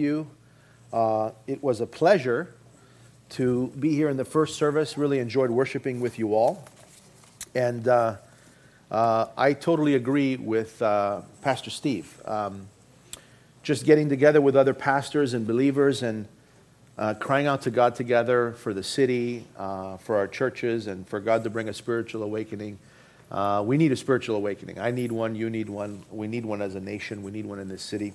you. Uh, it was a pleasure to be here in the first service. Really enjoyed worshiping with you all. And uh, uh, I totally agree with uh, Pastor Steve. Um, just getting together with other pastors and believers and uh, crying out to God together for the city, uh, for our churches, and for God to bring a spiritual awakening. we need a spiritual awakening. I need one, you need one. We need one as a nation, we need one in this city.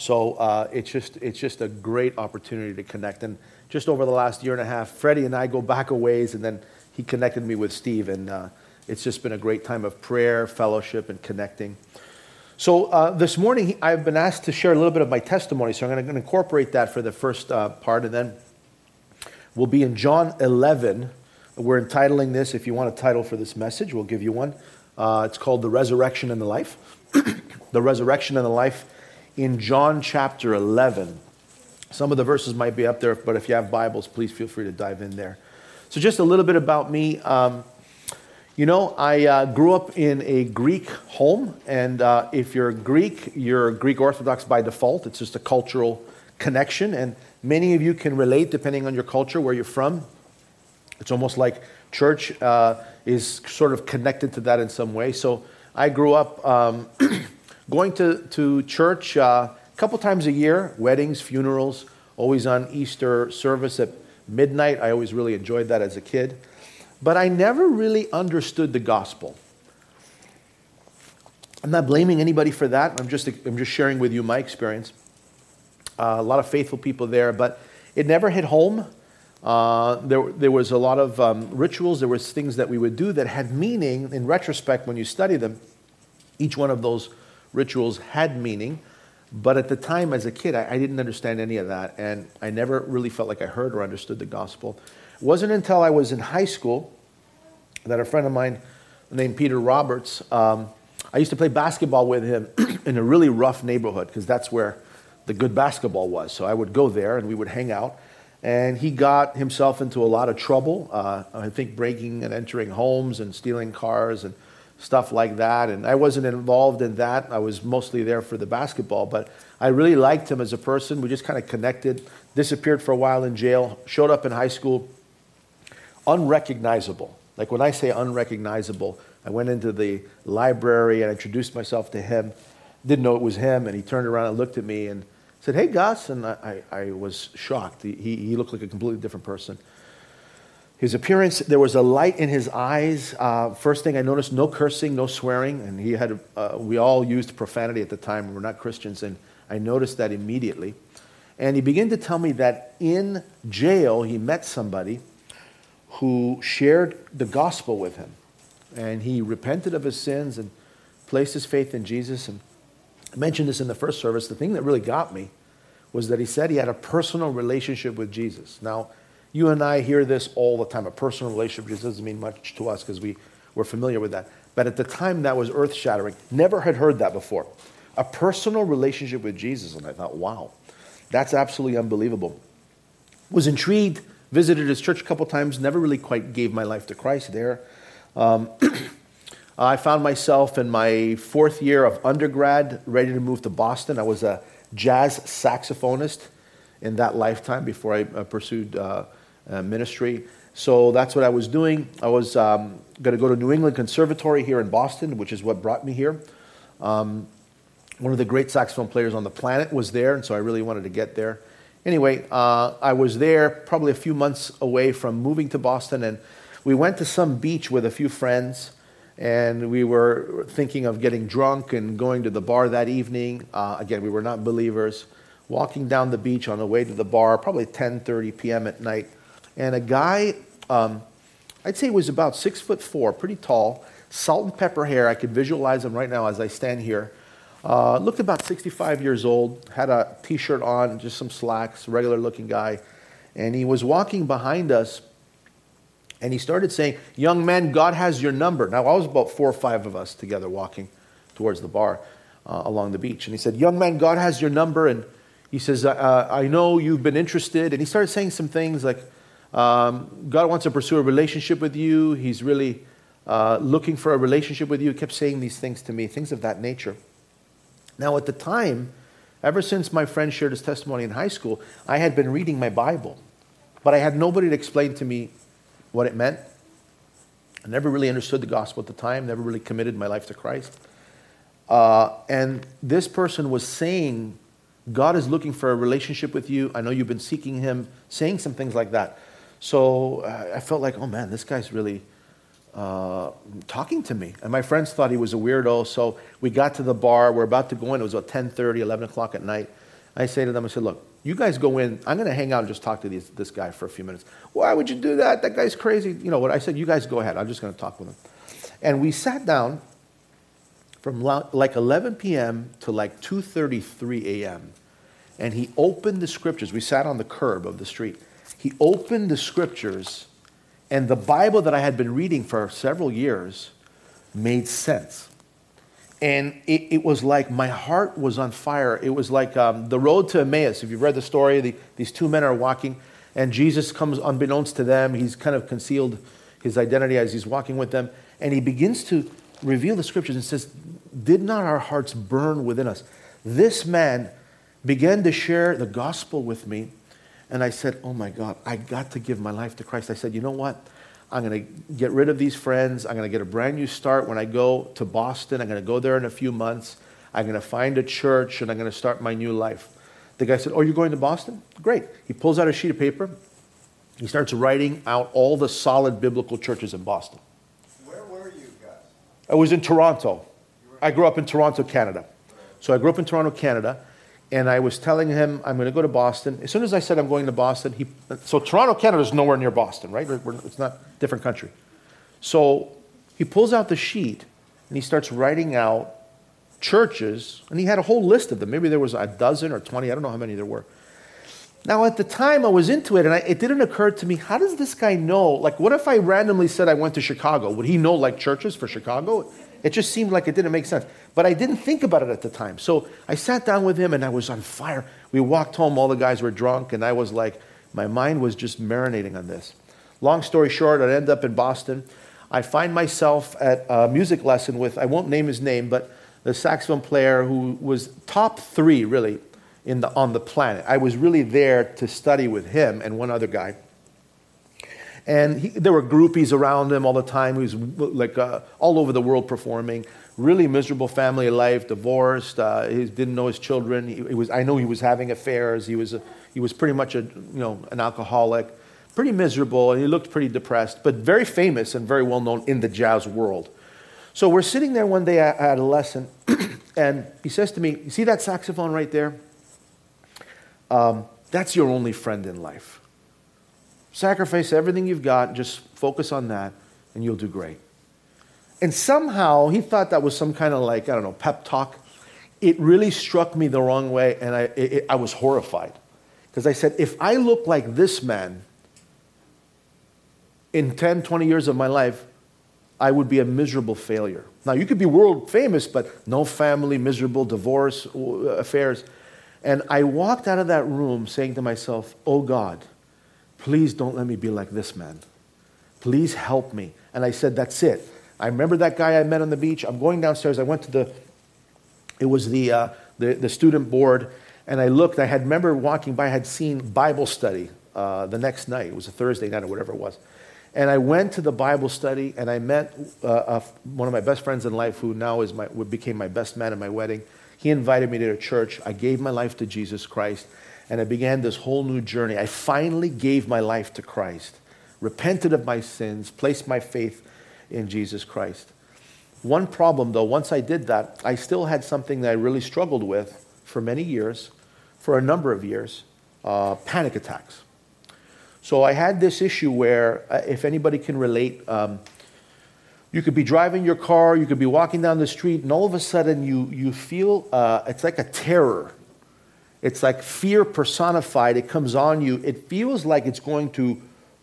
So uh, it's just it's just a great opportunity to connect. And just over the last year and a half, Freddie and I go back a ways, and then he connected me with Steve, and uh, it's just been a great time of prayer, fellowship, and connecting. So uh, this morning, I've been asked to share a little bit of my testimony, so I'm going to incorporate that for the first uh, part, and then we'll be in John 11. We're entitling this. If you want a title for this message, we'll give you one. Uh, it's called "The Resurrection and the Life." the resurrection and the life in John chapter 11. Some of the verses might be up there, but if you have Bibles, please feel free to dive in there. So, just a little bit about me. Um, you know, I uh, grew up in a Greek home, and uh, if you're Greek, you're Greek Orthodox by default. It's just a cultural connection, and many of you can relate depending on your culture, where you're from. It's almost like church uh, is sort of connected to that in some way. So, I grew up. Um, going to, to church uh, a couple times a year, weddings, funerals, always on Easter service at midnight. I always really enjoyed that as a kid. But I never really understood the gospel. I'm not blaming anybody for that. I'm just, I'm just sharing with you my experience. Uh, a lot of faithful people there, but it never hit home. Uh, there, there was a lot of um, rituals, there was things that we would do that had meaning in retrospect when you study them. Each one of those rituals had meaning. But at the time, as a kid, I, I, didn't understand any of that, and I never really felt like I heard or understood the gospel. It wasn't until I was in high school that a friend of mine named Peter Roberts, um, I used to play basketball with him in a really rough neighborhood because that's where the good basketball was. So I would go there and we would hang out. And he got himself into a lot of trouble, uh, I think breaking and entering homes and stealing cars and stuff like that. And I wasn't involved in that. I was mostly there for the basketball, but I really liked him as a person. We just kind of connected, disappeared for a while in jail, showed up in high school, unrecognizable. Like when I say unrecognizable, I went into the library and introduced myself to him, didn't know it was him, and he turned around and looked at me and said, Hey, Gus. And I, I, I was shocked. He, he looked like a completely different person. His appearance, there was a light in his eyes. Uh, first thing I noticed, no cursing, no swearing. And he had, uh, we all used profanity at the time. We were not Christians. And I noticed that immediately. And he began to tell me that in jail, he met somebody who shared the gospel with him. And he repented of his sins and placed his faith in Jesus. And I mentioned this in the first service. The thing that really got me was that he said he had a personal relationship with Jesus. Now, you and I hear this all the time. A personal relationship just doesn't mean much to us because we, we're familiar with that. But at the time, that was earth shattering. Never had heard that before. A personal relationship with Jesus. And I thought, wow, that's absolutely unbelievable. Was intrigued, visited his church a couple times, never really quite gave my life to Christ there. Um, I found myself in my fourth year of undergrad, ready to move to Boston. I was a jazz saxophonist in that lifetime before I uh, pursued. Uh, uh, ministry. So that's what I was doing. I was um, going to go to New England Conservatory here in Boston, which is what brought me here. Um, one of the great saxophone players on the planet was there, and so I really wanted to get there. Anyway, uh, I was there probably a few months away from moving to Boston, and we went to some beach with a few friends, and we were thinking of getting drunk and going to the bar that evening. Uh, again, we were not believers. Walking down the beach on the way to the bar, probably 10:30 p.m. at night and a guy, um, I'd say was about six foot four, pretty tall, salt and pepper hair. I could visualize him right now as I stand here. Uh, looked about 65 years old, had a t shirt on, just some slacks, regular looking guy. And he was walking behind us and he started saying, Young man, God has your number. Now, I was about four or five of us together walking towards the bar uh, along the beach. And he said, Young man, God has your number. And he says, uh, I know you've been interested. And he started saying some things like, um, God wants to pursue a relationship with you. He's really uh, looking for a relationship with you. He kept saying these things to me, things of that nature. Now, at the time, Ever since my friend shared his testimony in high school, I had been reading my Bible, but I had nobody to explain to me what it meant. I never really understood the gospel at the time, never really committed my life to Christ. Uh, and this person was saying, God is looking for a relationship with you. I know you've been seeking him, saying some things like that. So uh, I felt like, oh man, this guy's really uh, talking to me. And my friends thought he was a weirdo. So we got to the bar. We're about to go in. It was about 10:30, 11 o'clock at night. I say to them, I said, look, you guys go in. I'm going to hang out and just talk to these, this guy for a few minutes. Why would you do that? That guy's crazy. You know what? I said, you guys go ahead. I'm just going to talk with him. And we sat down from like 11 p.m. to like 2:33 a.m. And he opened the scriptures. We sat on the curb of the street. He opened the scriptures and the Bible that I had been reading for several years made sense. And it, it was like my heart was on fire. It was like um, the road to Emmaus. If you've read the story, the, these two men are walking, and Jesus comes unbeknownst to them. He's kind of concealed his identity as he's walking with them. And he begins to reveal the scriptures and says, Did not our hearts burn within us? This man began to share the gospel with me and I said, Oh my God, I got to give my life to Christ. I said, You know what? I'm going to get rid of these friends. I'm going to get a brand new start when I go to Boston. I'm going to go there in a few months. I'm going to find a church and I'm going to start my new life. The guy said, Oh, you're going to Boston? Great. He pulls out a sheet of paper. He starts writing out all the solid biblical churches in Boston. Where were you guys? I was in Toronto. I grew up in Toronto, Canada. So I grew up in Toronto, Canada and I was telling him I'm going to go to Boston. As soon as I said I'm going to Boston, he so Toronto, Canada is nowhere near Boston, right? it's not different country. So he pulls out the sheet and he starts writing out churches, and he had a whole list of them. Maybe there was a dozen or twenty. I don't know how many there were. Now, at the time, I was into it, and I, it didn't occur to me how does this guy know? Like, what if I randomly said I went to Chicago? Would he know like churches for Chicago? It just seemed like it didn't make sense. But I didn't think about it at the time. So I sat down with him and I was on fire. We walked home, all the guys were drunk, and I was like, my mind was just marinating on this. Long story short, I end up in Boston. I find myself at a music lesson with, I won't name his name, but the saxophone player who was top three, really, in the, on the planet. I was really there to study with him and one other guy. And he, there were groupies around him all the time. He was like uh, all over the world performing. Really miserable family life, divorced. Uh, he didn't know his children. He, he, was, I know he was having affairs. He was, a, he was pretty much a, you know, an alcoholic. Pretty miserable. And he looked pretty depressed, but very famous and very well known in the jazz world. So we're sitting there one day at a lesson, and he says to me, You see that saxophone right there? Um, that's your only friend in life. Sacrifice everything you've got, just focus on that, and you'll do great. And somehow he thought that was some kind of like, I don't know, pep talk. It really struck me the wrong way, and I, it, I was horrified. Because I said, if I look like this man in 10, 20 years of my life, I would be a miserable failure. Now, you could be world famous, but no family, miserable, divorce, uh, affairs. And I walked out of that room saying to myself, Oh God, Please don't let me be like this man. Please help me. And I said, That's it. I remember that guy I met on the beach. I'm going downstairs. I went to the, it was the, uh, the, the, student board, and I looked. I had remember walking by, I had seen Bible study uh, the next night. It was a Thursday night or whatever it was. And I went to the Bible study, and I met uh, one of my best friends in life who now is my, became my best man at my wedding. He invited me to a church. I gave my life to Jesus Christ and I began this whole new journey. I finally gave my life to Christ, repented of my sins, placed my faith in Jesus Christ. One problem, though, once I did that, I still had something that I really struggled with for many years, for a number of years uh, panic attacks. So I had this issue where, uh, if anybody can relate, um, you could be driving your car, you could be walking down the street, and all of a sudden you, you feel uh, it's like a terror it's like fear personified. It comes on you. It feels like it's going to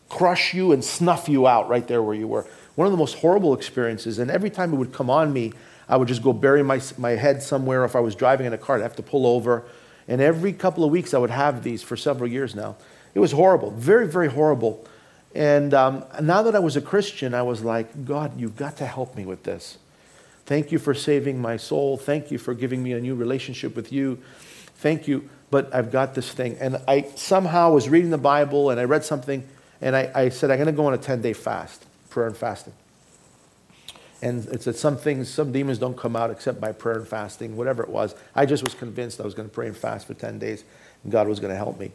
crush you and snuff you out right there where you were. One of the most horrible experiences. And every time it would come on me, I would just go bury my, my head somewhere. If I was driving in a car, I'd have to pull over. And every couple of weeks, I would have these for several years now. It was horrible, very, very horrible. And um, now that I was a Christian, I was like, God, you've got to help me with this. Thank you for saving my soul. Thank you for giving me a new relationship with you. Thank you, but I've got this thing. And I somehow was reading the Bible and I read something and I, I said, I'm going to go on a 10 day fast, prayer and fasting. And it said some things, some demons don't come out except by prayer and fasting, whatever it was. I just was convinced I was going to pray and fast for 10 days and God was going to help me.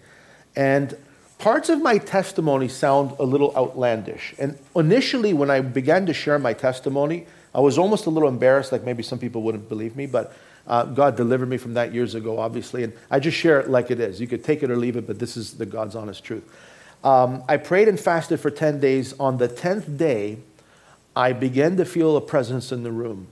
And parts of my testimony sound a little outlandish. And initially, when I began to share my testimony, I was almost a little embarrassed, like maybe some people wouldn't believe me, but uh, God delivered me from that years ago, obviously. And I just share it like it is. You could take it or leave it, but this is the God's honest truth. Um, I prayed and fasted for 10 days. On the 10th day, I began to feel a presence in the room.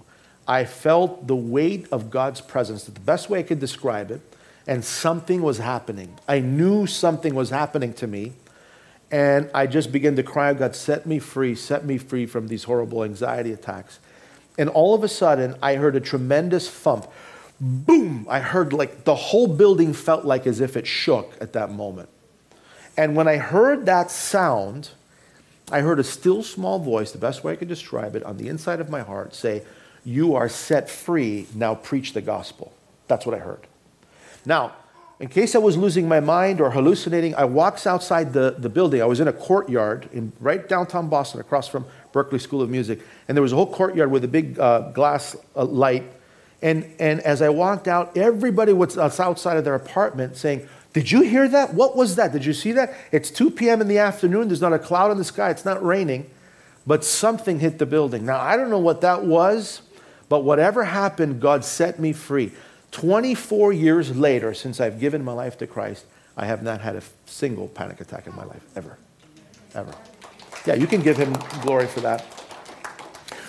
I felt the weight of God's presence, the best way I could describe it, and something was happening. I knew something was happening to me, and I just began to cry, God, set me free, set me free from these horrible anxiety attacks. And all of a sudden, I heard a tremendous thump. Boom! I heard like the whole building felt like as if it shook at that moment. And when I heard that sound, I heard a still small voice, the best way I could describe it, on the inside of my heart say, You are set free, now preach the gospel. That's what I heard. Now, in case I was losing my mind or hallucinating, I walks outside the, the building. I was in a courtyard in right downtown Boston, across from Berklee School of Music, and there was a whole courtyard with a big uh, glass uh, light. And, and as I walked out, everybody was outside of their apartment saying, Did you hear that? What was that? Did you see that? It's 2 p.m. in the afternoon. There's not a cloud in the sky. It's not raining, but something hit the building. Now, I don't know what that was, but whatever happened, God set me free. 24 years later, since I've given my life to Christ, I have not had a single panic attack in my life, ever. Ever. Yeah, you can give him glory for that.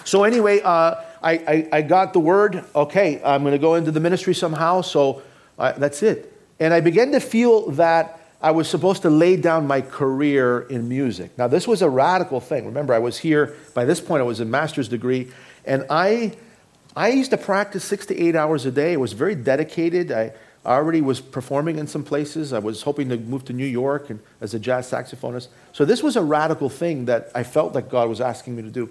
So, anyway, uh, I, I, I, got the word okay, I'm going to go into the ministry somehow, so uh, that's it. And I began to feel that I was supposed to lay down my career in music. Now, this was a radical thing. Remember, I was here, by this point, I was a master's degree, and I I used to practice six to eight hours a day. I was very dedicated. I already was performing in some places. I was hoping to move to New York and, as a jazz saxophonist. So this was a radical thing that I felt that God was asking me to do.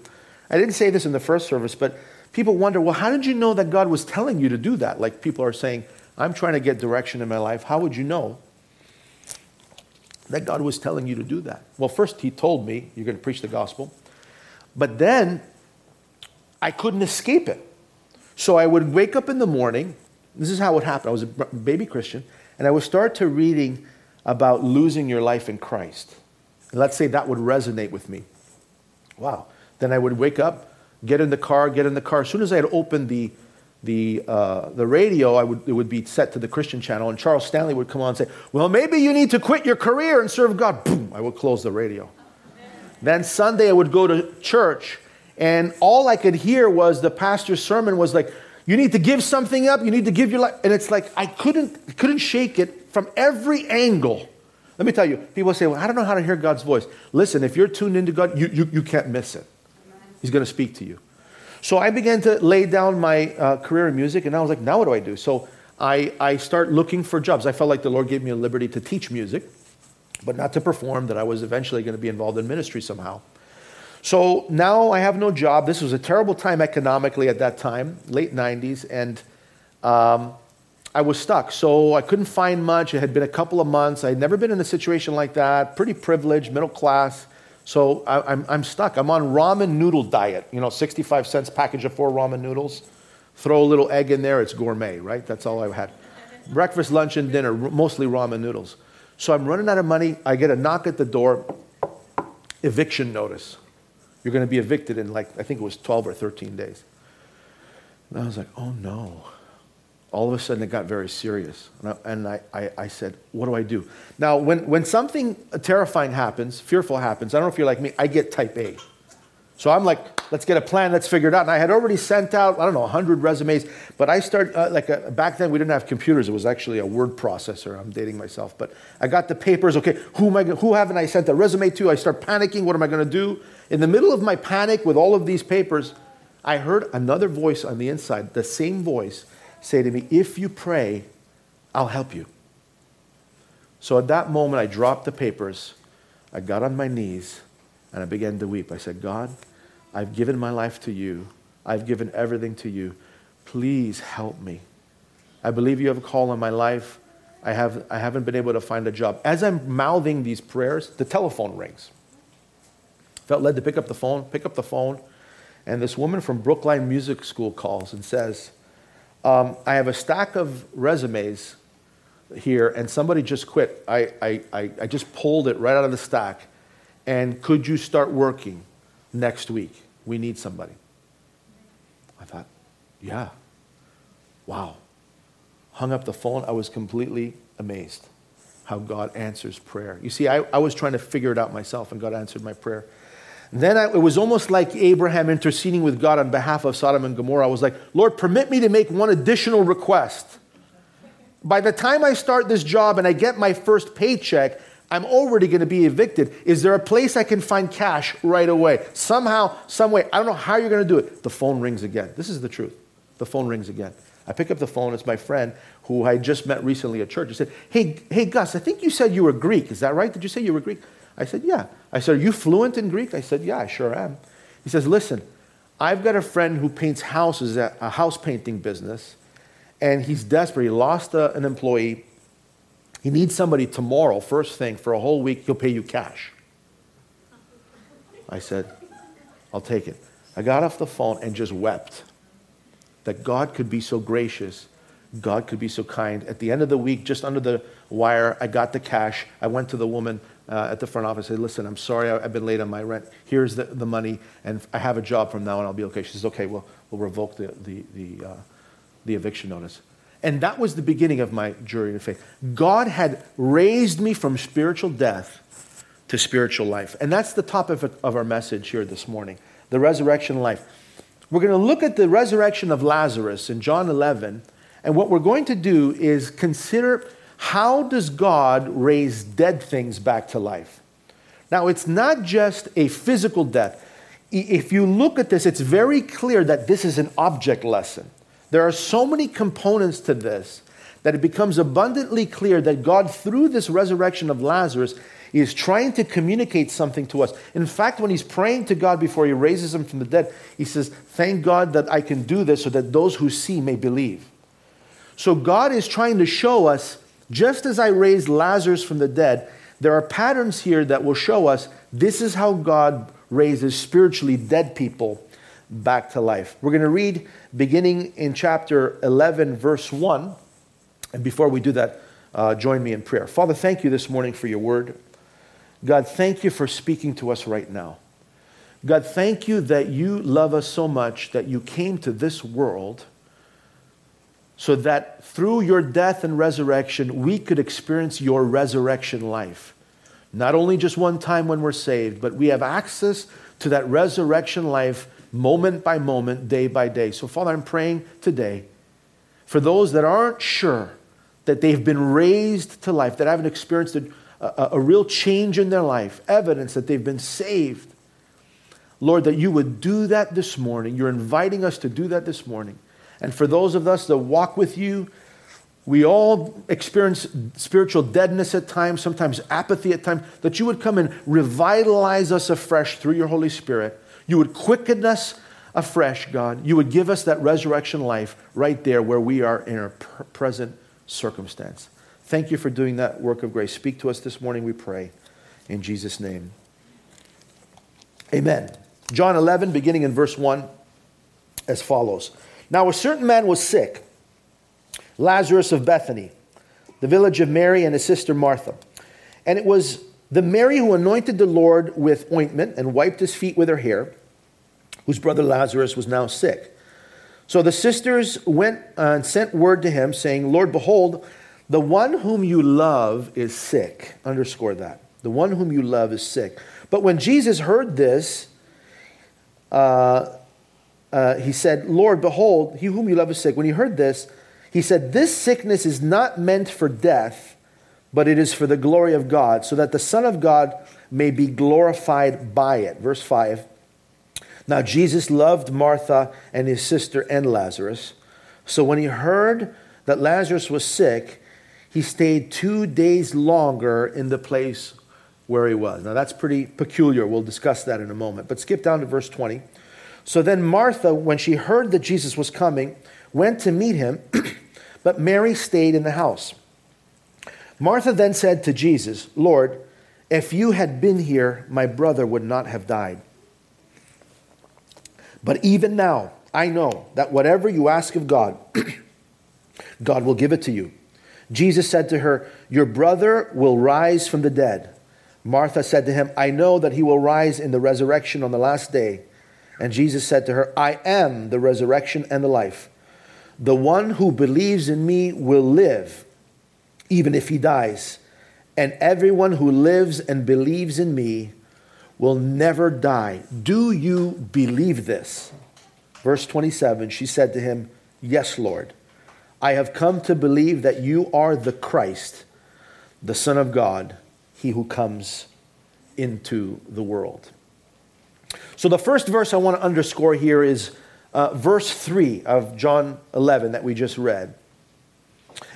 I didn't say this in the first service, but people wonder, well, how did you know that God was telling you to do that? Like people are saying, I'm trying to get direction in my life. How would you know that God was telling you to do that? Well, first, He told me, you're going to preach the gospel. But then I couldn't escape it. So I would wake up in the morning. This is how it happened. I was a baby Christian, and I would start to reading about losing your life in Christ. And let's say that would resonate with me. Wow. Then I would wake up, get in the car, get in the car. As soon as I had opened the, the, uh, the radio, I would, it would be set to the Christian channel, and Charles Stanley would come on and say, Well, maybe you need to quit your career and serve God. Boom, I would close the radio. Then Sunday, I would go to church, and all I could hear was the pastor's sermon was like, you need to give something up, you need to give your life. And it's like I couldn't, couldn't shake it from every angle. Let me tell you, people say, well, I don't know how to hear God's voice. Listen, if you're tuned into God, you, you, you can't miss it. He's going to speak to you. So I began to lay down my uh, career in music, and I was like, now what do I do? So I, I start looking for jobs. I felt like the Lord gave me a liberty to teach music, but not to perform, that I was eventually going to be involved in ministry somehow. So now I have no job. This was a terrible time economically at that time, late 90s, and um, I was stuck. So I couldn't find much. It had been a couple of months. I had never been in a situation like that. Pretty privileged, middle class. So I, am I'm, I'm stuck. I'm on ramen noodle diet. You know, 65 cents package of four ramen noodles. Throw a little egg in there. It's gourmet, right? That's all I had. Breakfast, lunch, and dinner, mostly ramen noodles. So I'm running out of money. I get a knock at the door. Eviction notice. You're going to be evicted in like, I think it was 12 or 13 days. And I was like, oh no. All of a sudden it got very serious. And I, and I, I, I said, what do I do? Now, when, when something terrifying happens, fearful happens, I don't know if you're like me, I get type A. So I'm like, let's get a plan, let's figure it out. And I had already sent out, I don't know, 100 resumes, but I started, uh, like, a, back then we didn't have computers. It was actually a word processor. I'm dating myself. But I got the papers. Okay, who, am I, who haven't I sent a resume to? I start panicking. What am I going to do? In the middle of my panic with all of these papers, I heard another voice on the inside, the same voice, say to me, If you pray, I'll help you. So at that moment, I dropped the papers, I got on my knees, and I began to weep. I said, God, I've given my life to you, I've given everything to you. Please help me. I believe you have a call on my life. I, have, I haven't been able to find a job. As I'm mouthing these prayers, the telephone rings. Felt led to pick up the phone, pick up the phone, and this woman from Brookline Music School calls and says, um, I have a stack of resumes here, and somebody just quit. I, I, I, I just pulled it right out of the stack. And could you start working next week? We need somebody. I thought, yeah. Wow. Hung up the phone. I was completely amazed how God answers prayer. You see, I, I was trying to figure it out myself, and God answered my prayer. Then I, it was almost like Abraham interceding with God on behalf of Sodom and Gomorrah. I was like, Lord, permit me to make one additional request. By the time I start this job and I get my first paycheck, I'm already going to be evicted. Is there a place I can find cash right away? Somehow, some way. I don't know how you're going to do it. The phone rings again. This is the truth. The phone rings again. I pick up the phone. It's my friend who I just met recently at church. He said, Hey, hey, Gus, I think you said you were Greek. Is that right? Did you say you were Greek? I said, Yeah. I said, Are you fluent in Greek? I said, Yeah, I sure am. He says, Listen, I've got a friend who paints houses at a house painting business, and he's desperate. He lost a, an employee. He needs somebody tomorrow, first thing, for a whole week. He'll pay you cash. I said, I'll take it. I got off the phone and just wept that God could be so gracious. God could be so kind. At the end of the week, just under the wire, I got the cash. I went to the woman uh, at the front office. I said, Listen, I'm sorry I, have been late on my rent. Here's the, the money, and I have a job from now on. I'll be okay. She says, Okay, we'll, we'll revoke the, the, the, uh, the eviction notice. And that was the beginning of my journey of faith. God had raised me from spiritual death to spiritual life. And that's the topic of our message here this morning the resurrection life. We're going to look at the resurrection of Lazarus in John 11. And what we're going to do is consider how does God raise dead things back to life? Now, it's not just a physical death. If you look at this, it's very clear that this is an object lesson. There are so many components to this that it becomes abundantly clear that God, through this resurrection of Lazarus, is trying to communicate something to us. In fact, when he's praying to God before he raises him from the dead, he says, Thank God that I can do this so that those who see may believe. So God is trying to show us, just as I raised Lazarus from the dead, there are patterns here that will show us this is how God raises spiritually dead people back to life. We're going to read beginning in chapter 11, verse 1. And before we do that, uh, join me in prayer. Father, thank you this morning for your word. God, thank you for speaking to us right now. God, thank you that you love us so much that you came to this world so that through your death and resurrection, we could experience your resurrection life. Not only just one time when we're saved, but we have access to that resurrection life moment by moment, day by day. So, Father, I'm praying today for those that aren't sure that they've been raised to life, that haven't experienced a, a, a real change in their life, evidence that they've been saved. Lord, that you would do that this morning. You're inviting us to do that this morning. And for those of us that walk with you, we all experience spiritual deadness at times, sometimes apathy at times, that you would come and revitalize us afresh through your Holy Spirit you would quicken us afresh, God. You would give us that resurrection life right there where we are in our present circumstance. Thank you for doing that work of grace. Speak to us this morning, we pray. In Jesus' name. Amen. John 11, beginning in verse 1, as follows Now a certain man was sick, Lazarus of Bethany, the village of Mary and his sister Martha. And it was the Mary who anointed the Lord with ointment and wiped his feet with her hair whose brother Lazarus was now sick. So the sisters went and sent word to him, saying, Lord, behold, the one whom you love is sick. Underscore that. The one whom you love is sick. But when Jesus heard this, uh, uh, he said, Lord, behold, he whom you love is sick. When he heard this, he said, This sickness is not meant for death, but it is for the glory of God, so that the Son of God may be glorified by it. Verse 5 now, Jesus loved Martha and his sister and Lazarus. So when he heard that Lazarus was sick, he stayed two days longer in the place where he was. Now, that's pretty peculiar. We'll discuss that in a moment. But skip down to verse 20. So then Martha, when she heard that Jesus was coming, went to meet him, but Mary stayed in the house. Martha then said to Jesus, Lord, if you had been here, my brother would not have died. But even now, I know that whatever you ask of God, God will give it to you. Jesus said to her, Your brother will rise from the dead. Martha said to him, I know that he will rise in the resurrection on the last day. And Jesus said to her, I am the resurrection and the life. The one who believes in me will live, even if he dies. And everyone who lives and believes in me will never die. Do you believe this? Verse 27 She said to him, Yes, Lord. I have come to believe that you are the Christ, the Son of God, he who comes into the world. So, the first verse I want to underscore here is uh, verse 3 of John 11 that we just read.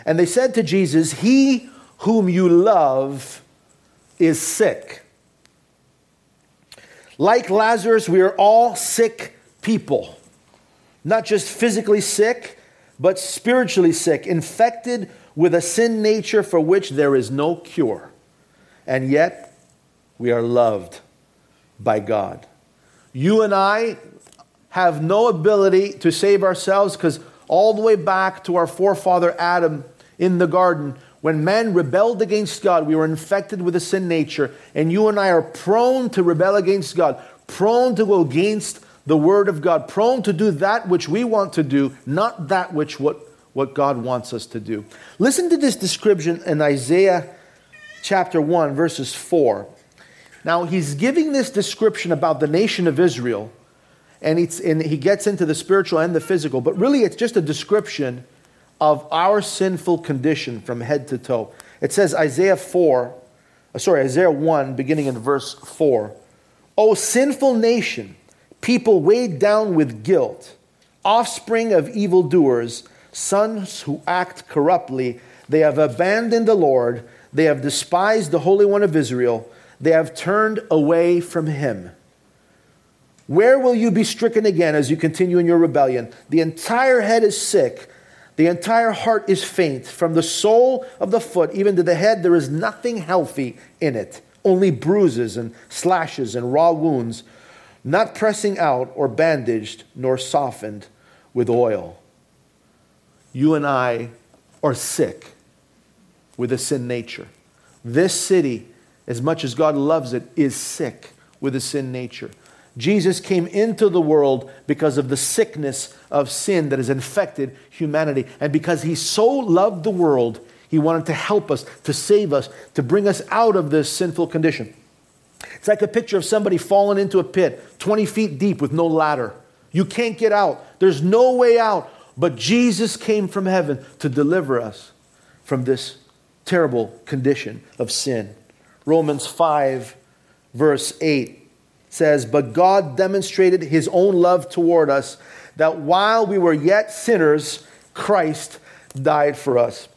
And they said to Jesus, He whom you love is sick. Like Lazarus, we are all sick people. Not just physically sick, but spiritually sick, infected with a sin nature for which there is no cure. And yet, we are loved by God. You and I have no ability to save ourselves because all the way back to our forefather Adam in the garden, when man rebelled against God, we were infected with a sin nature, and you and I are prone to rebel against God, prone to go against the Word of God, prone to do that which we want to do, not that which what, what God wants us to do. Listen to this description in Isaiah chapter 1, verses 4. Now, he's giving this description about the nation of Israel, and, and he gets into the spiritual and the physical, but really it's just a description of our sinful condition from head to toe. It says, Isaiah 4, uh, sorry, Isaiah 1, beginning in verse 4. O sinful nation, people weighed down with guilt, offspring of evildoers, sons who act corruptly. They have abandoned the Lord, they have despised the Holy One of Israel, they have turned away from him. Where will you be stricken again as you continue in your rebellion? The entire head is sick, the entire heart is faint. From the sole of the foot even to the head, there is nothing healthy in it, only bruises and slashes and raw wounds not pressing out or bandaged nor softened with oil. You and I are sick with a sin nature. This city, as much as God loves it, is sick with a sin nature. Jesus came into the world because of the sickness of sin that has infected humanity. And because he so loved the world, he wanted to help us, to save us, to bring us out of this sinful condition. It's like a picture of somebody falling into a pit 20 feet deep with no ladder. You can't get out, there's no way out. But Jesus came from heaven to deliver us from this terrible condition of sin. Romans 5, verse 8 says, But God demonstrated his own love toward us, that while we were yet sinners, Christ died for us.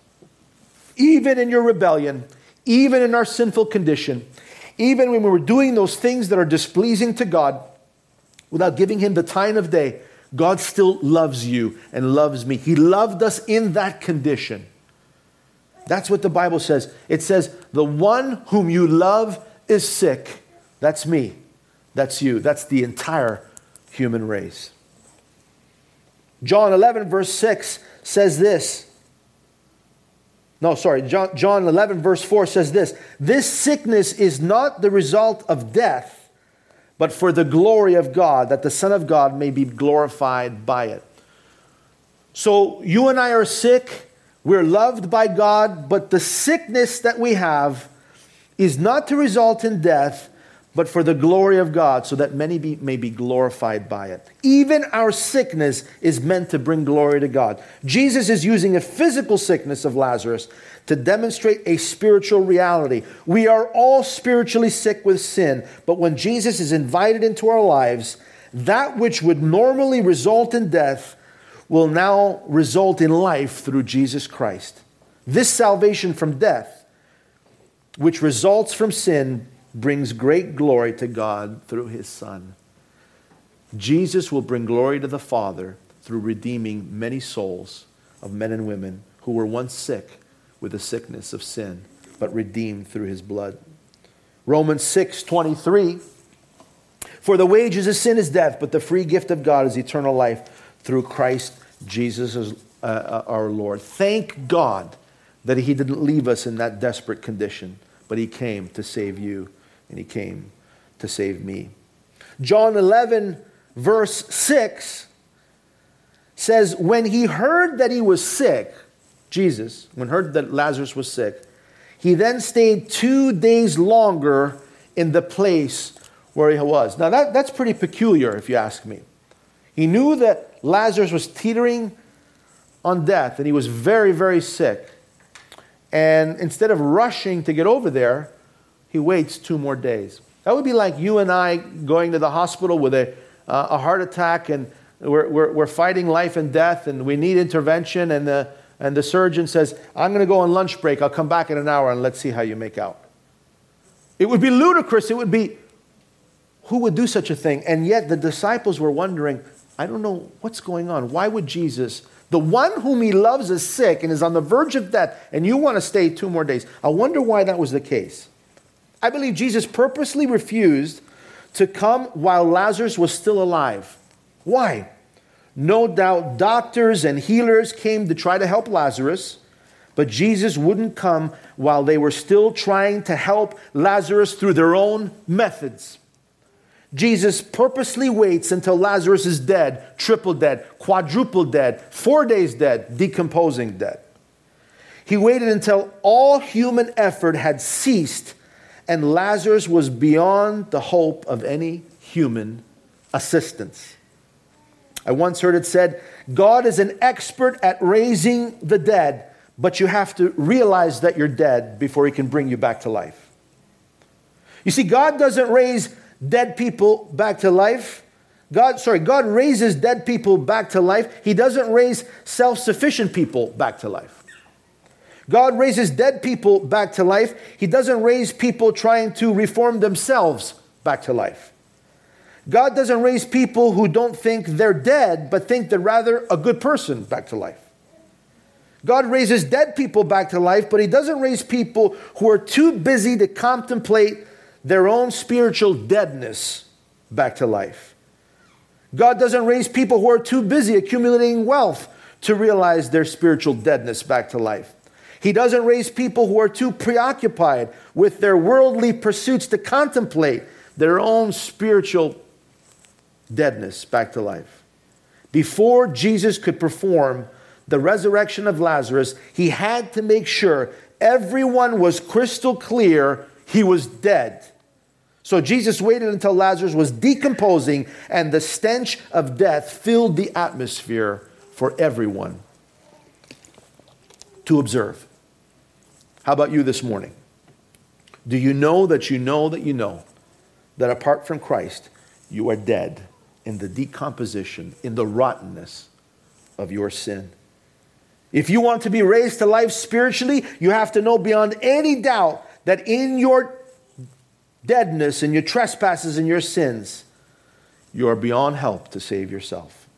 Even in your rebellion, even in our sinful condition, even when we were doing those things that are displeasing to God, without giving Him the time of day, God still loves you and loves me. He loved us in that condition. That's what the Bible says. It says, The one whom you love is sick. That's me. That's you. That's the entire human race. John 11, verse 6 says this no, sorry, John, John 11, verse 4 says this This sickness is not the result of death, but for the glory of God, that the Son of God may be glorified by it. So you and I are sick, we're loved by God, but the sickness that we have is not to result in death, but for the glory of God, so that many be, may be glorified by it. Even our sickness is meant to bring glory to God. Jesus is using a physical sickness of Lazarus to demonstrate a spiritual reality. We are all spiritually sick with sin, but when Jesus is invited into our lives, that which would normally result in death will now result in life through Jesus Christ. This salvation from death, which results from sin, brings great glory to God through his Son. Jesus will bring glory to the Father through redeeming many souls of men and women who were once sick with the sickness of sin. but redeemed through his blood. Romans 6 23. For the wages of sin is death, but the free gift of God is eternal life through Christ Jesus uh, uh, our Lord. Thank God that He didn't leave us in that desperate condition, but He came to save you and He came to save me. John 11, verse 6 says, When he heard that he was sick, Jesus, when heard that Lazarus was sick, he then stayed two days longer in the place where he was. Now, that, that's pretty peculiar, if you ask me. He knew that Lazarus was teetering on death and he was very, very sick. And instead of rushing to get over there, he waits two more days. That would be like you and I going to the hospital with a, uh, a heart attack and we're, we're, we're fighting life and death and we need intervention. And the, and the surgeon says, I'm going to go on lunch break. I'll come back in an hour and let's see how you make out. It would be ludicrous. It would be, who would do such a thing? And yet the disciples were wondering, I don't know what's going on. Why would Jesus, the one whom he loves, is sick and is on the verge of death, and you want to stay two more days? I wonder why that was the case. I believe Jesus purposely refused to come while Lazarus was still alive. Why? No doubt doctors and healers came to try to help Lazarus, but Jesus wouldn't come while they were still trying to help Lazarus through their own methods. Jesus purposely waits until Lazarus is dead, triple dead, quadruple dead, four days dead, decomposing dead. He waited until all human effort had ceased and Lazarus was beyond the hope of any human assistance. I once heard it said, God is an expert at raising the dead, but you have to realize that you're dead before he can bring you back to life. You see, God doesn't raise dead people back to life. God, sorry, God raises dead people back to life. He doesn't raise self sufficient people back to life. God raises dead people back to life. He doesn't raise people trying to reform themselves back to life. God doesn't raise people who don't think they're dead, but think they're rather a good person back to life. God raises dead people back to life, but He doesn't raise people who are too busy to contemplate their own spiritual deadness back to life. God doesn't raise people who are too busy accumulating wealth to realize their spiritual deadness back to life. He doesn't raise people who are too preoccupied with their worldly pursuits to contemplate their own spiritual deadness back to life. Before Jesus could perform the resurrection of Lazarus, he had to make sure everyone was crystal clear he was dead. So Jesus waited until Lazarus was decomposing and the stench of death filled the atmosphere for everyone to observe. How about you this morning? Do you know that you know that you know that apart from Christ, you are dead? in the decomposition, in the rottenness of your sin. If you want to be raised to life spiritually, you have to know beyond any doubt that in your deadness and your trespasses and your sins, you are beyond help to save yourself.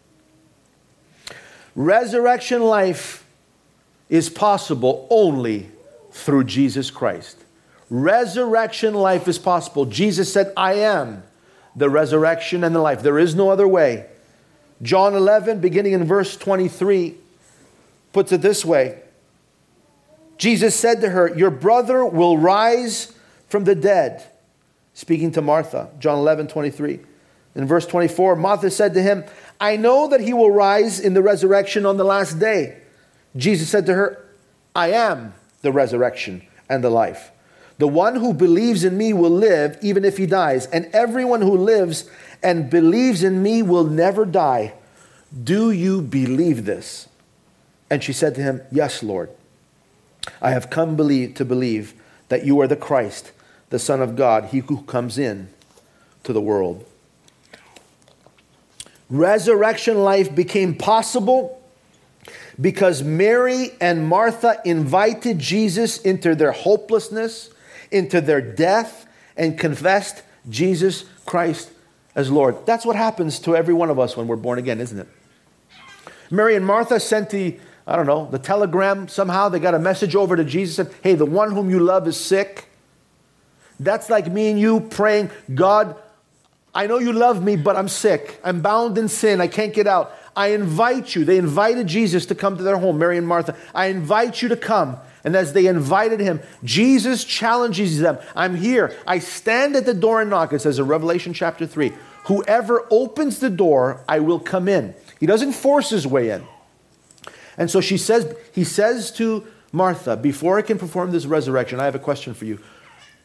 Resurrection life is possible only through Jesus Christ. Resurrection life is possible. Jesus said, I am the resurrection, and the life. There is no other way. John 11, beginning in verse 23, puts it this way Jesus said to her, Your brother will rise from the dead. Speaking to Martha, John 11, 23. In verse 24, Martha said to him, I know that he will rise in the resurrection on the last day. Jesus said to her, I am the resurrection and the life. The one who believes in me will live even if he dies, and everyone who lives and believes in me will never die. Do you believe this? And she said to him, Yes, Lord. I have come believe, to believe that you are the Christ, the Son of God, he who comes in to the world. Resurrection life became possible because Mary and Martha invited Jesus into their hopelessness into their death and confessed Jesus Christ as Lord. That's what happens to every one of us when we're born again, isn't it? Mary and Martha sent the I don't know, the telegram somehow, they got a message over to Jesus and, hey, the one whom you love is sick. That's like me and you praying, God, I know you love me, but I'm sick. I'm bound in sin. I can't get out. I invite you. They invited Jesus to come to their home, Mary and Martha. I invite you to come. And as they invited him, Jesus challenges them I'm here. I stand at the door and knock. It says in Revelation chapter 3 Whoever opens the door, I will come in. He doesn't force his way in. And so she says, he says to Martha, Before I can perform this resurrection, I have a question for you.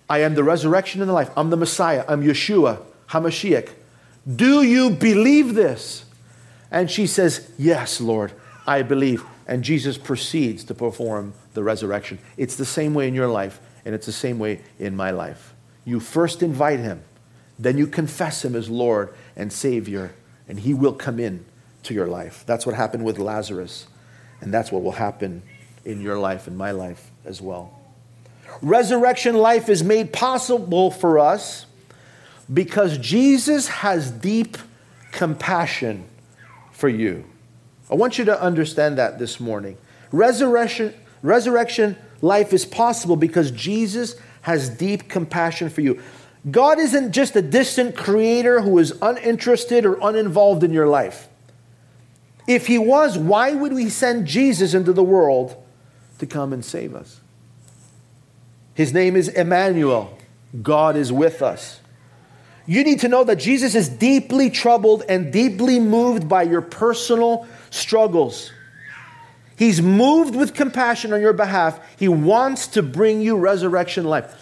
I am the resurrection and the life. I'm the Messiah. I'm Yeshua, HaMashiach. Do you believe this? And she says, Yes, Lord, I believe. And Jesus proceeds to perform the resurrection. It's the same way in your life, and it's the same way in my life. You first invite him, then you confess him as Lord and Savior, and he will come in to your life. That's what happened with Lazarus, and that's what will happen in your life and my life as well. Resurrection life is made possible for us because Jesus has deep compassion for you. I want you to understand that this morning. Resurrection, resurrection life is possible because Jesus has deep compassion for you. God isn't just a distant creator who is uninterested or uninvolved in your life. If he was, why would we send Jesus into the world to come and save us? His name is Emmanuel. God is with us. You need to know that Jesus is deeply troubled and deeply moved by your personal struggles. He's moved with compassion on your behalf. He wants to bring you resurrection life.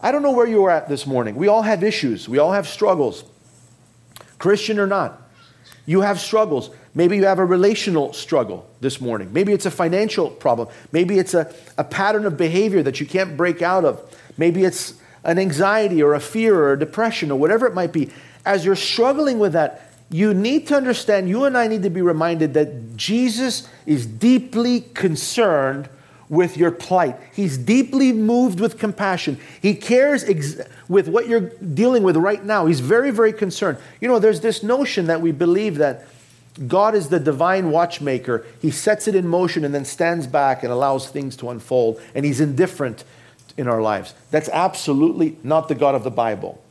I don't know where you are at this morning. We all have issues, we all have struggles, Christian or not. You have struggles. Maybe you have a relational struggle this morning. Maybe it's a financial problem. Maybe it's a, a pattern of behavior that you can't break out of. Maybe it's an anxiety or a fear or a depression or whatever it might be, as you're struggling with that, you need to understand, you and I need to be reminded that Jesus is deeply concerned with your plight. He's deeply moved with compassion. He cares ex- with what you're dealing with right now. He's very, very concerned. You know, there's this notion that we believe that God is the divine watchmaker. He sets it in motion and then stands back and allows things to unfold, and He's indifferent in our lives. That's absolutely not the God of the Bible.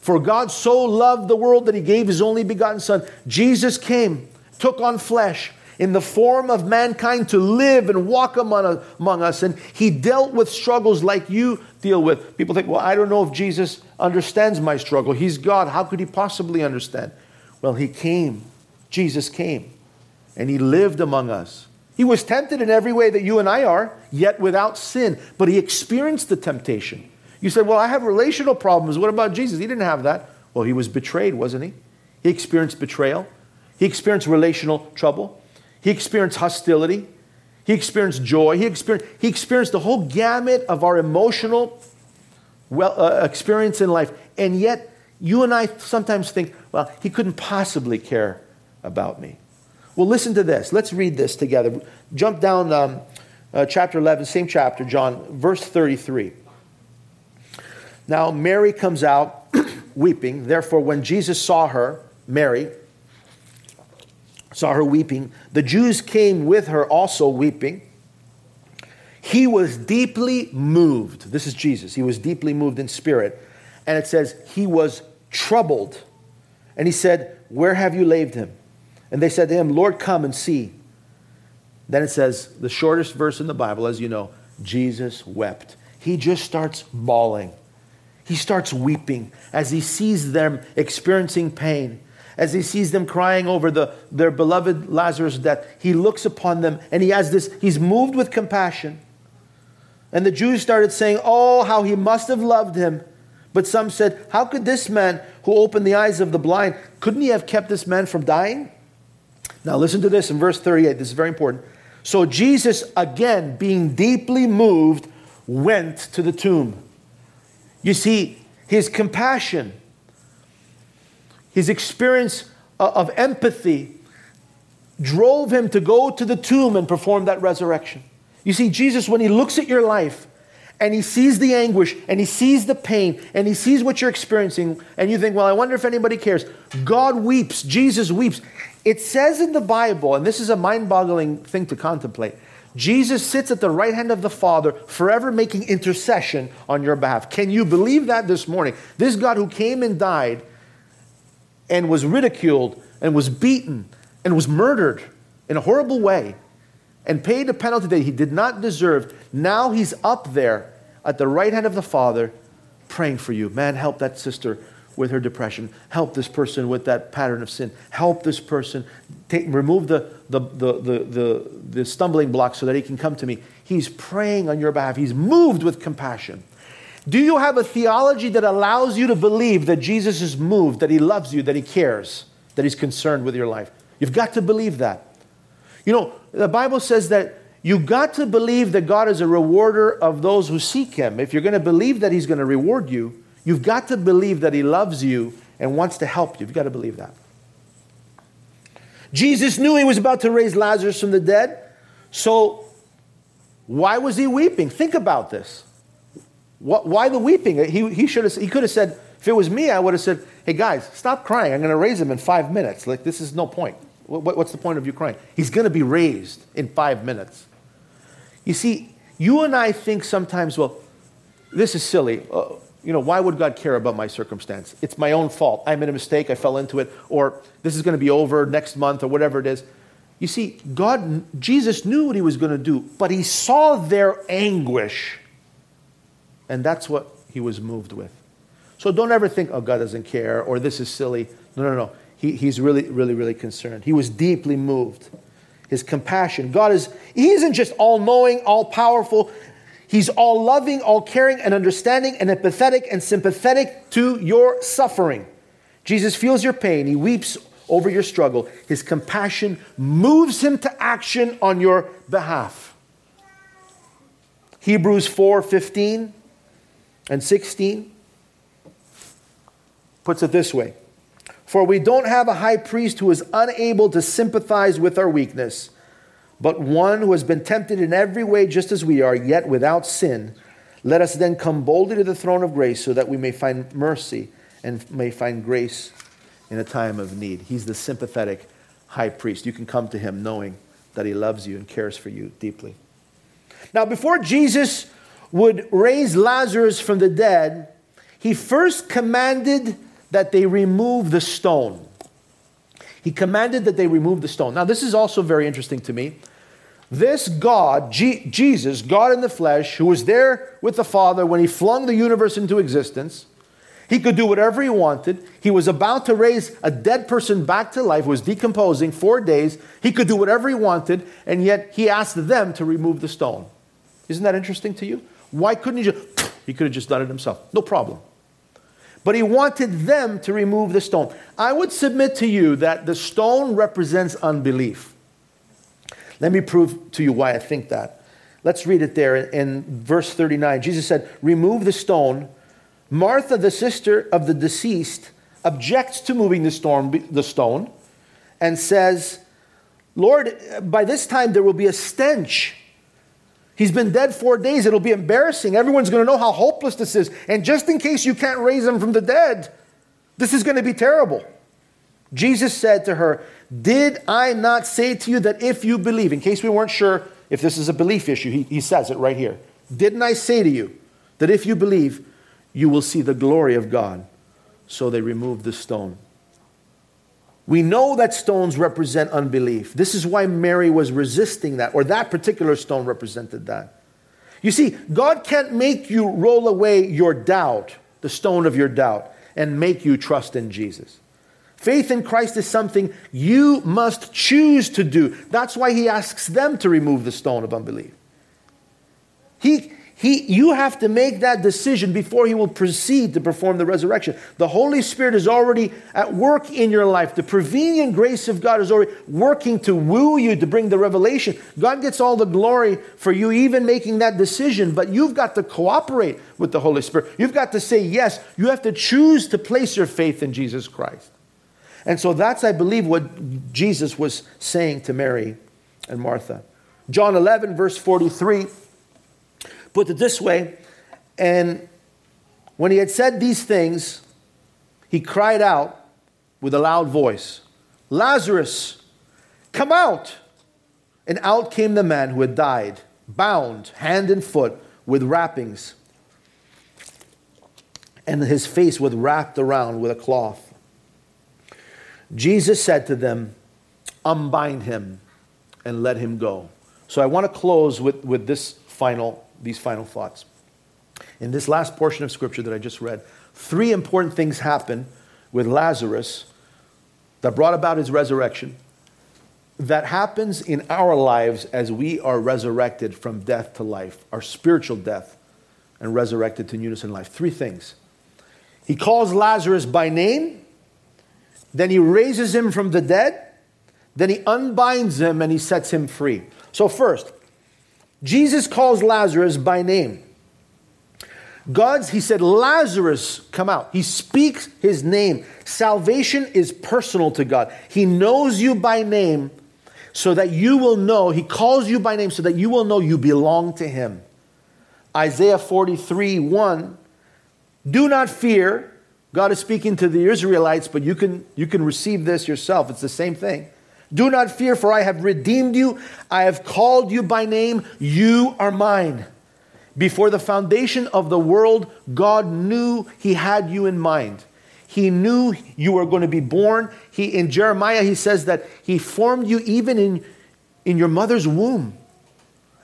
For God so loved the world that he gave his only begotten Son. Jesus came, took on flesh in the form of mankind to live and walk among, among us, and he dealt with struggles like you deal with. People think, well, I don't know if Jesus understands my struggle. He's God. How could he possibly understand? Well, he came. Jesus came, and he lived among us. He was tempted in every way that you and I are, yet without sin. But he experienced the temptation. You said, Well, I have relational problems. What about Jesus? He didn't have that. Well, he was betrayed, wasn't he? He experienced betrayal. He experienced relational trouble. He experienced hostility. He experienced joy. He experienced, he experienced the whole gamut of our emotional well, uh, experience in life. And yet, you and I sometimes think, well, he couldn't possibly care about me. Well, listen to this. Let's read this together. Jump down um, uh, chapter 11, same chapter, John, verse 33. Now, Mary comes out weeping. Therefore, when Jesus saw her, Mary, saw her weeping, the Jews came with her also weeping. He was deeply moved. This is Jesus. He was deeply moved in spirit. And it says, he was troubled. And he said, Where have you laid him? And they said to him, Lord, come and see. Then it says, the shortest verse in the Bible, as you know, Jesus wept. He just starts bawling. He starts weeping as he sees them experiencing pain, as he sees them crying over the, their beloved Lazarus' death. He looks upon them and he has this, he's moved with compassion. And the Jews started saying, Oh, how he must have loved him. But some said, How could this man who opened the eyes of the blind, couldn't he have kept this man from dying? Now, listen to this in verse 38. This is very important. So, Jesus, again, being deeply moved, went to the tomb. You see, his compassion, his experience of empathy drove him to go to the tomb and perform that resurrection. You see, Jesus, when he looks at your life and he sees the anguish and he sees the pain and he sees what you're experiencing, and you think, well, I wonder if anybody cares. God weeps, Jesus weeps. It says in the Bible, and this is a mind boggling thing to contemplate Jesus sits at the right hand of the Father, forever making intercession on your behalf. Can you believe that this morning? This God who came and died and was ridiculed and was beaten and was murdered in a horrible way and paid a penalty that he did not deserve, now he's up there at the right hand of the Father praying for you. Man, help that sister with her depression. Help this person with that pattern of sin. Help this person. Take, remove the, the, the, the, the, the stumbling block so that he can come to me. He's praying on your behalf. He's moved with compassion. Do you have a theology that allows you to believe that Jesus is moved, that he loves you, that he cares, that he's concerned with your life? You've got to believe that. You know, the Bible says that you've got to believe that God is a rewarder of those who seek him. If you're going to believe that he's going to reward you, You've got to believe that He loves you and wants to help you. You've got to believe that. Jesus knew He was about to raise Lazarus from the dead. So, why was He weeping? Think about this. Why the weeping? He, he, should have, he could have said, if it was me, I would have said, hey guys, stop crying. I'm going to raise him in five minutes. Like, this is no point. What, what's the point of you crying? He's going to be raised in five minutes. You see, you and I think sometimes, well, this is silly. Uh, you know, why would God care about my circumstance? It's my own fault. I made a mistake, I fell into it, or this is going to be over next month, or whatever it is. You see, God, Jesus knew what he was going to do, but he saw their anguish, and that's what he was moved with. So don't ever think, oh, God doesn't care, or this is silly. No, no, no. He, he's really, really, really concerned. He was deeply moved. His compassion. God is, he isn't just all knowing, all powerful. He's all loving, all caring, and understanding, and empathetic and sympathetic to your suffering. Jesus feels your pain. He weeps over your struggle. His compassion moves him to action on your behalf. Hebrews 4 15 and 16 puts it this way For we don't have a high priest who is unable to sympathize with our weakness but one who has been tempted in every way just as we are, yet without sin. Let us then come boldly to the throne of grace so that we may find mercy and may find grace in a time of need. He's the sympathetic high priest. You can come to him knowing that he loves you and cares for you deeply. Now, before Jesus would raise Lazarus from the dead, he first commanded that they remove the stone. He commanded that they remove the stone. Now, this is also very interesting to me this God, G- Jesus, God in the flesh, who was there with the Father when he flung the universe into existence, he could do whatever he wanted. He was about to raise a dead person back to life, was decomposing four days. He could do whatever he wanted, and yet he asked them to remove the stone. Isn't that interesting to you? Why couldn't he just, he could have just done it himself. No problem. But he wanted them to remove the stone. I would submit to you that the stone represents unbelief. Let me prove to you why I think that. Let's read it there in verse 39. Jesus said, Remove the stone. Martha, the sister of the deceased, objects to moving the, storm, the stone and says, Lord, by this time there will be a stench. He's been dead four days. It'll be embarrassing. Everyone's going to know how hopeless this is. And just in case you can't raise him from the dead, this is going to be terrible. Jesus said to her, Did I not say to you that if you believe, in case we weren't sure if this is a belief issue, he, he says it right here. Didn't I say to you that if you believe, you will see the glory of God? So they removed the stone. We know that stones represent unbelief. This is why Mary was resisting that, or that particular stone represented that. You see, God can't make you roll away your doubt, the stone of your doubt, and make you trust in Jesus. Faith in Christ is something you must choose to do. That's why he asks them to remove the stone of unbelief. He, he, you have to make that decision before he will proceed to perform the resurrection. The Holy Spirit is already at work in your life. The prevenient grace of God is already working to woo you to bring the revelation. God gets all the glory for you even making that decision, but you've got to cooperate with the Holy Spirit. You've got to say yes. You have to choose to place your faith in Jesus Christ. And so that's, I believe, what Jesus was saying to Mary and Martha. John 11, verse 43, put it this way And when he had said these things, he cried out with a loud voice, Lazarus, come out. And out came the man who had died, bound hand and foot with wrappings, and his face was wrapped around with a cloth. Jesus said to them, Unbind him and let him go. So I want to close with, with this final, these final thoughts. In this last portion of scripture that I just read, three important things happen with Lazarus that brought about his resurrection that happens in our lives as we are resurrected from death to life, our spiritual death, and resurrected to newness in life. Three things. He calls Lazarus by name, then he raises him from the dead, then he unbinds him and he sets him free. So, first, Jesus calls Lazarus by name. God's, he said, Lazarus, come out. He speaks his name. Salvation is personal to God. He knows you by name so that you will know, he calls you by name so that you will know you belong to him. Isaiah 43 1. Do not fear. God is speaking to the Israelites, but you can, you can receive this yourself. It's the same thing. Do not fear, for I have redeemed you. I have called you by name. You are mine. Before the foundation of the world, God knew He had you in mind. He knew you were going to be born. He, in Jeremiah, he says that He formed you even in, in your mother's womb.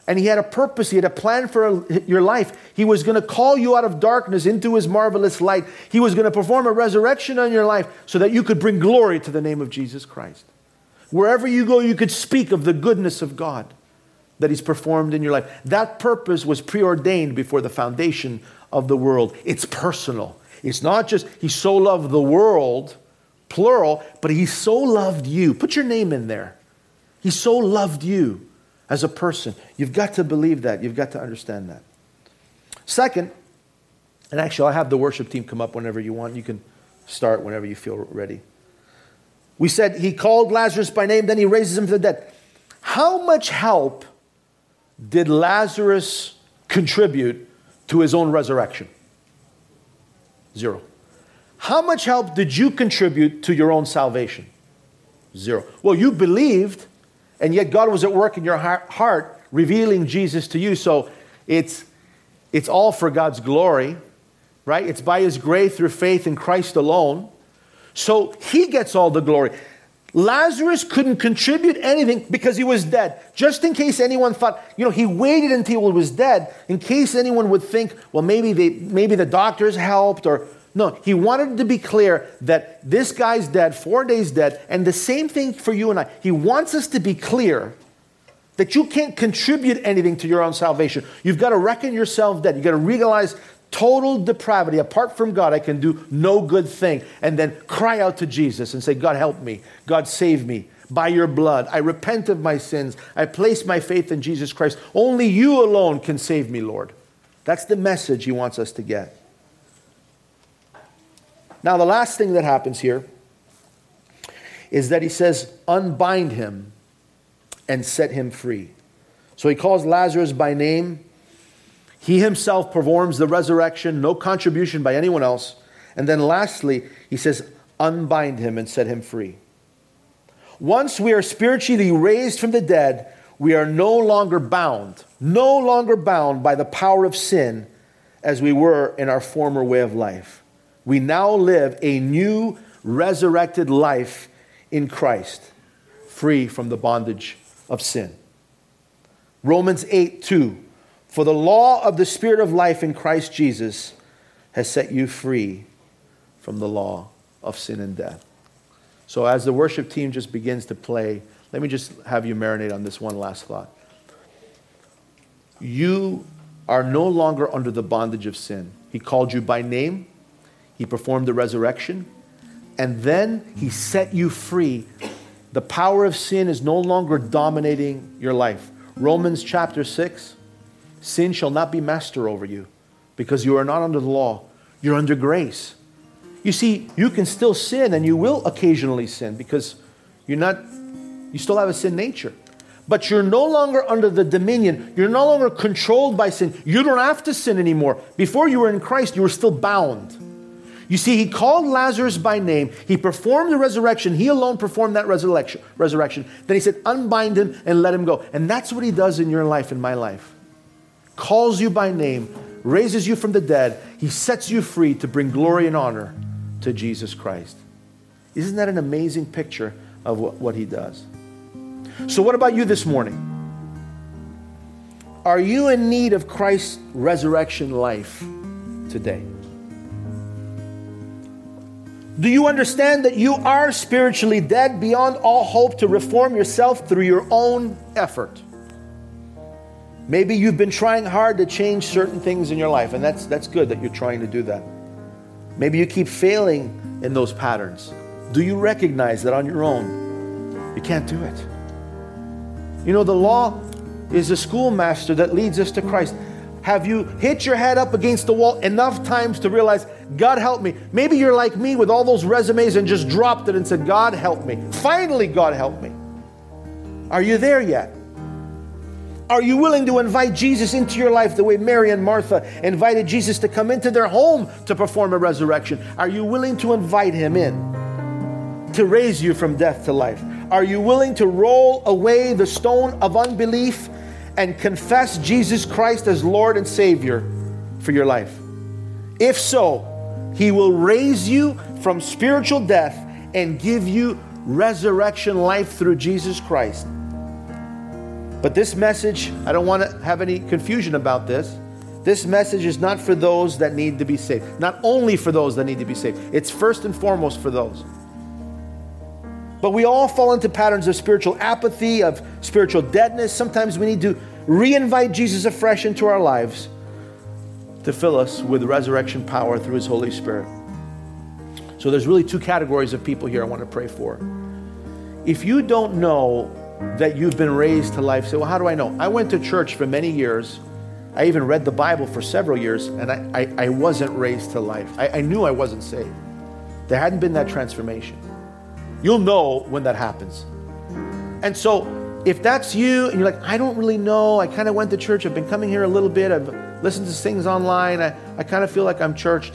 And He had a purpose, He had a plan for your life. He was going to call you out of darkness into His marvelous light. He was going to perform a resurrection on your life so that you could bring glory to the name of Jesus Christ. Wherever you go, you could speak of the goodness of God that He's performed in your life. That purpose was preordained before the foundation of the world. It's personal. It's not just He so loved the world, plural, but He so loved you. Put your name in there. He so loved you as a person. You've got to believe that. You've got to understand that. Second, and actually, I'll have the worship team come up whenever you want. You can start whenever you feel ready. We said he called Lazarus by name, then he raises him from the dead. How much help did Lazarus contribute to his own resurrection? Zero. How much help did you contribute to your own salvation? Zero. Well, you believed, and yet God was at work in your heart, revealing Jesus to you. So it's, it's all for God's glory, right? It's by His grace through faith in Christ alone. So he gets all the glory. Lazarus couldn't contribute anything because he was dead. Just in case anyone thought, you know, he waited until he was dead in case anyone would think, well, maybe, they, maybe the doctors helped or. No, he wanted to be clear that this guy's dead, four days dead, and the same thing for you and I. He wants us to be clear that you can't contribute anything to your own salvation. You've got to reckon yourself dead. You've got to realize total depravity. Apart from God, I can do no good thing. And then cry out to Jesus and say, God, help me. God, save me. By your blood, I repent of my sins. I place my faith in Jesus Christ. Only you alone can save me, Lord. That's the message he wants us to get. Now, the last thing that happens here is that he says, unbind him and set him free. So he calls Lazarus by name he himself performs the resurrection, no contribution by anyone else. And then lastly, he says, unbind him and set him free. Once we are spiritually raised from the dead, we are no longer bound, no longer bound by the power of sin as we were in our former way of life. We now live a new resurrected life in Christ, free from the bondage of sin. Romans 8 2 for the law of the Spirit of life in Christ Jesus has set you free from the law of sin and death. So, as the worship team just begins to play, let me just have you marinate on this one last thought. You are no longer under the bondage of sin. He called you by name, He performed the resurrection, and then He set you free. The power of sin is no longer dominating your life. Romans chapter 6 Sin shall not be master over you because you are not under the law, you're under grace. You see, you can still sin and you will occasionally sin because you're not, you still have a sin nature. But you're no longer under the dominion. You're no longer controlled by sin. You don't have to sin anymore. Before you were in Christ, you were still bound. You see, he called Lazarus by name. He performed the resurrection. He alone performed that resurrection. resurrection. Then he said, Unbind him and let him go. And that's what he does in your life, in my life. Calls you by name, raises you from the dead. He sets you free to bring glory and honor to Jesus Christ. Isn't that an amazing picture of what, what he does? So, what about you this morning? Are you in need of Christ's resurrection life today? Do you understand that you are spiritually dead beyond all hope to reform yourself through your own effort? Maybe you've been trying hard to change certain things in your life, and that's, that's good that you're trying to do that. Maybe you keep failing in those patterns. Do you recognize that on your own, you can't do it? You know, the law is a schoolmaster that leads us to Christ. Have you hit your head up against the wall enough times to realize, God help me? Maybe you're like me with all those resumes and just dropped it and said, God help me. Finally, God help me. Are you there yet? Are you willing to invite Jesus into your life the way Mary and Martha invited Jesus to come into their home to perform a resurrection? Are you willing to invite him in to raise you from death to life? Are you willing to roll away the stone of unbelief and confess Jesus Christ as Lord and Savior for your life? If so, He will raise you from spiritual death and give you resurrection life through Jesus Christ. But this message, I don't want to have any confusion about this. This message is not for those that need to be saved. Not only for those that need to be saved, it's first and foremost for those. But we all fall into patterns of spiritual apathy, of spiritual deadness. Sometimes we need to re invite Jesus afresh into our lives to fill us with resurrection power through his Holy Spirit. So there's really two categories of people here I want to pray for. If you don't know that you've been raised to life, say, well, how do I know? I went to church for many years. I even read the Bible for several years, and I, I, I wasn't raised to life. I, I knew I wasn't saved. There hadn't been that transformation. You'll know when that happens. And so, if that's you and you're like, I don't really know, I kind of went to church, I've been coming here a little bit, I've listened to things online, I, I kind of feel like I'm churched.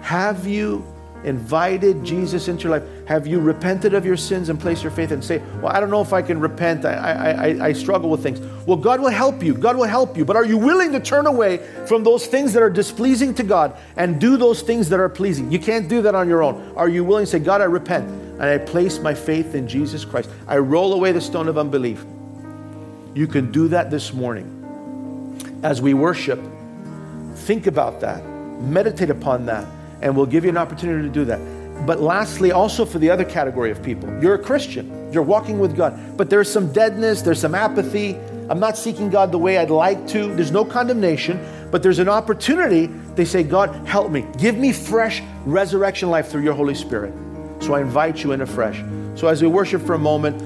Have you invited Jesus into your life? Have you repented of your sins and placed your faith and say, Well, I don't know if I can repent. I, I, I, struggle with things. Well, God will help you. God will help you. But are you willing to turn away from those things that are displeasing to God and do those things that are pleasing? You can't do that on your own. Are you willing to say, God, I repent and I place my faith in Jesus Christ? I roll away the stone of unbelief. You can do that this morning. As we worship, think about that, meditate upon that and we'll give you an opportunity to do that. But lastly, also for the other category of people, you're a Christian, you're walking with God, but there's some deadness, there's some apathy. I'm not seeking God the way I'd like to. There's no condemnation, but there's an opportunity. They say, God, help me. Give me fresh resurrection life through your Holy Spirit. So I invite you in afresh. So as we worship for a moment,